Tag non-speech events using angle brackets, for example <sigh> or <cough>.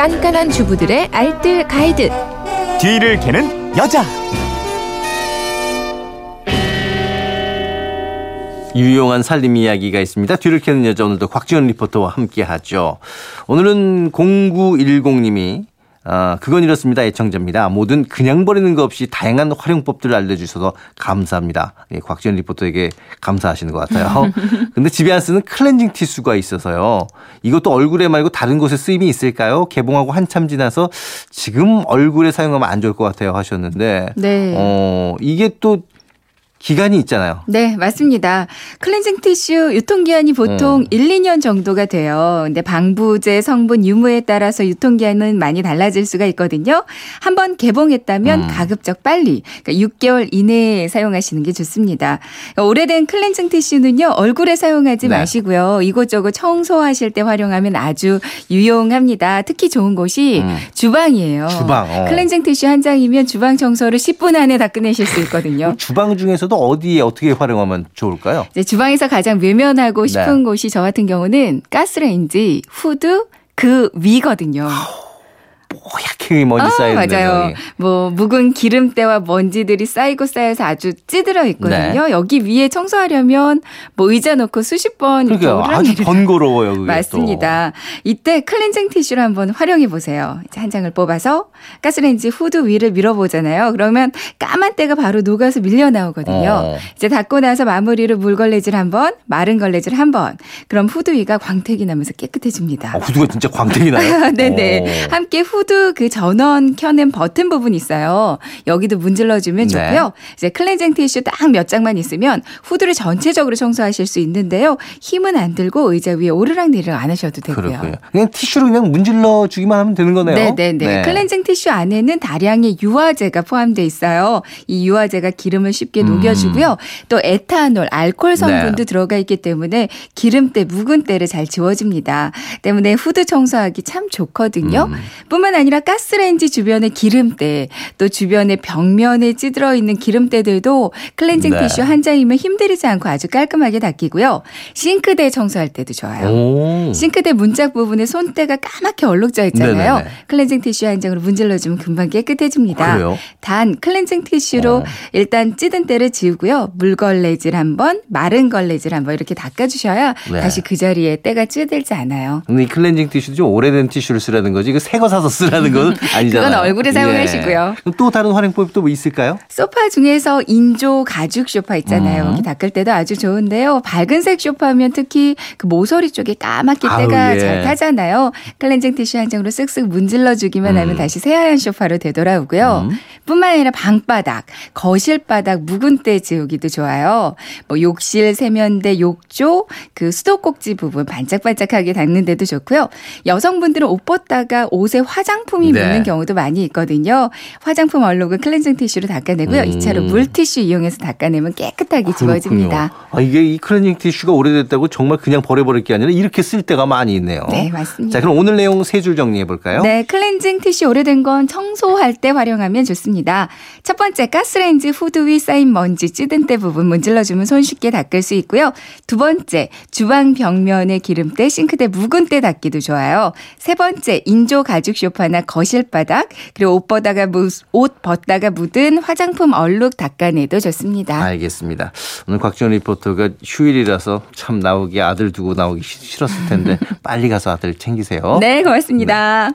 깐깐한 주부들의 알뜰 가이드. 뒤를 캐는 여자. 유용한 살림 이야기가 있습니다. 뒤를 캐는 여자 오늘도 곽지연 리포터와 함께 하죠. 오늘은 0910님이 아, 그건 이렇습니다. 애청자입니다. 뭐든 그냥 버리는 거 없이 다양한 활용법들을 알려주셔서 감사합니다. 예, 곽지연 리포터에게 감사하시는 것 같아요. <laughs> 근데 집에 안 쓰는 클렌징 티슈가 있어서요. 이것도 얼굴에 말고 다른 곳에 쓰임이 있을까요? 개봉하고 한참 지나서 지금 얼굴에 사용하면 안 좋을 것 같아요 하셨는데. 네. 어, 이게 또 기간이 있잖아요. 네, 맞습니다. 클렌징 티슈 유통기한이 보통 음. 1, 2년 정도가 돼요. 근데 방부제 성분 유무에 따라서 유통기한은 많이 달라질 수가 있거든요. 한번 개봉했다면 음. 가급적 빨리, 그러니까 6개월 이내에 사용하시는 게 좋습니다. 그러니까 오래된 클렌징 티슈는요, 얼굴에 사용하지 네. 마시고요. 이곳저곳 청소하실 때 활용하면 아주 유용합니다. 특히 좋은 곳이 음. 주방이에요. 주방, 어. 클렌징 티슈 한 장이면 주방 청소를 10분 안에 다 끝내실 수 있거든요. 주방 중에서 도 어디에 어떻게 활용하면 좋을까요? 이제 주방에서 가장 외면하고 싶은 네. 곳이 저 같은 경우는 가스레인지, 후드, 그 위거든요. 뽀얗게 먼지 아, 쌓이는 맞아요. 여기. 뭐 묵은 기름때와 먼지들이 쌓이고 쌓여서 아주 찌들어 있거든요. 네. 여기 위에 청소하려면 뭐 의자 놓고 수십 번 이렇게 아주 번거로워요. 그게 맞습니다. 이때 클렌징 티슈를 한번 활용해 보세요. 이제 한 장을 뽑아서 가스레인지 후드 위를 밀어보잖아요. 그러면 까만 때가 바로 녹아서 밀려 나오거든요. 어. 이제 닦고 나서 마무리로 물걸레질 한 번, 마른 걸레질 한 번. 그럼 후드 위가 광택이 나면서 깨끗해집니다. 또 어, 후드가 진짜 광택이 나요. <laughs> 네네. 오. 함께 후드 그 전원 켜는 버튼 부분 있어요. 여기도 문질러주면 네. 좋고요. 이제 클렌징 티슈 딱 몇 장만 있으면 후드를 전체적으로 청소하실 수 있는데요. 힘은 안 들고 의자 위에 오르락내리락 안 하셔도 되고요. 그렇군요. 그냥 티슈로 그냥 문질러 주기만 하면 되는 거네요. 네네네. 네. 클렌징 티슈 안에는 다량의 유화제가 포함되어 있어요. 이 유화제가 기름을 쉽게 음. 녹여주고요. 또 에탄올, 알코올 성분도 네. 들어가 있기 때문에 기름때, 묵은 때를 잘 지워줍니다. 때문에 후드 청소하기 참 좋거든요. 음. 뿐만 아니라 가스레인지 주변의 기름때, 또 주변의 벽면에 찌들어 있는 기름때들도 클렌징 네. 티슈 한 장이면 힘들이지 않고 아주 깔끔하게 닦이고요. 싱크대 청소할 때도 좋아요. 오. 싱크대 문짝 부분에 손때가 까맣게 얼룩져 있잖아요. 네네네. 클렌징 티슈 한 장으로 문질러주면 금방 깨끗해집니다. 그래요? 단 클렌징 티슈로 어. 일단 찌든 때를 지우고요. 물걸레질 한번, 마른 걸레질 한번 이렇게 닦아주셔야 네. 다시 그 자리에 때가 찌들지 않아요. 근데 이 클렌징 티슈도 좀 오래된 티슈를 쓰라는 거지. 이거 새 거 사서 쓰라는 건 <laughs> 아니잖아요. 그건 얼굴에 사용하시고요. 예. 또 다른 활용법이 또 뭐 있을까요? 소파 중에서 인조 가죽 소파 있잖아요. 음. 닦을 때도 아주 좋은데요. 밝은색 소파면 특히 그 모서리 쪽에 까맣게 아우, 때가 예. 잘 타잖아요. 클렌징 티슈 한 장으로 쓱쓱 문질러 주기만 음. 하면 다시 새하얀 소파로 되돌아오고요. 음. 뿐만 아니라 방바닥, 거실 바닥 묵은 때 지우기도 좋아요. 뭐 욕실, 세면대, 욕조, 그 수도꼭지 부분 반짝반짝하게 닦는 데도 좋고요. 여성분들은 옷 벗다가 옷에 화장 품이 네. 묻는 경우도 많이 있거든요. 화장품 얼룩은 클렌징 티슈로 닦아내고요. 음. 이 2차로 물티슈 이용해서 닦아내면 깨끗하게 지워집니다. 아, 이게 이 클렌징 티슈가 오래됐다고 정말 그냥 버려버릴 게 아니라 이렇게 쓸 때가 많이 있네요. 네, 맞습니다. 자, 그럼 오늘 내용 세 줄 정리해 볼까요? 네, 클렌징 티슈 오래된 건 청소할 때 활용하면 좋습니다. 첫 번째, 가스레인지 후드 위 쌓인 먼지 찌든 때 부분 문질러주면 손쉽게 닦을 수 있고요. 두 번째, 주방 벽면에 기름때, 싱크대 묵은 때 닦기도 좋아요. 세 번째, 인조 가죽 소파나 거실 바닥, 그리고 옷 벗다가 무, 옷 벗다가 묻은 화장품 얼룩 닦아내도 좋습니다. 알겠습니다. 오늘 곽지원 리포터가 휴일이라서 참 나오기 아들 두고 나오기 싫- 싫었을 텐데 <laughs> 빨리 가서 아들 챙기세요. 네, 고맙습니다.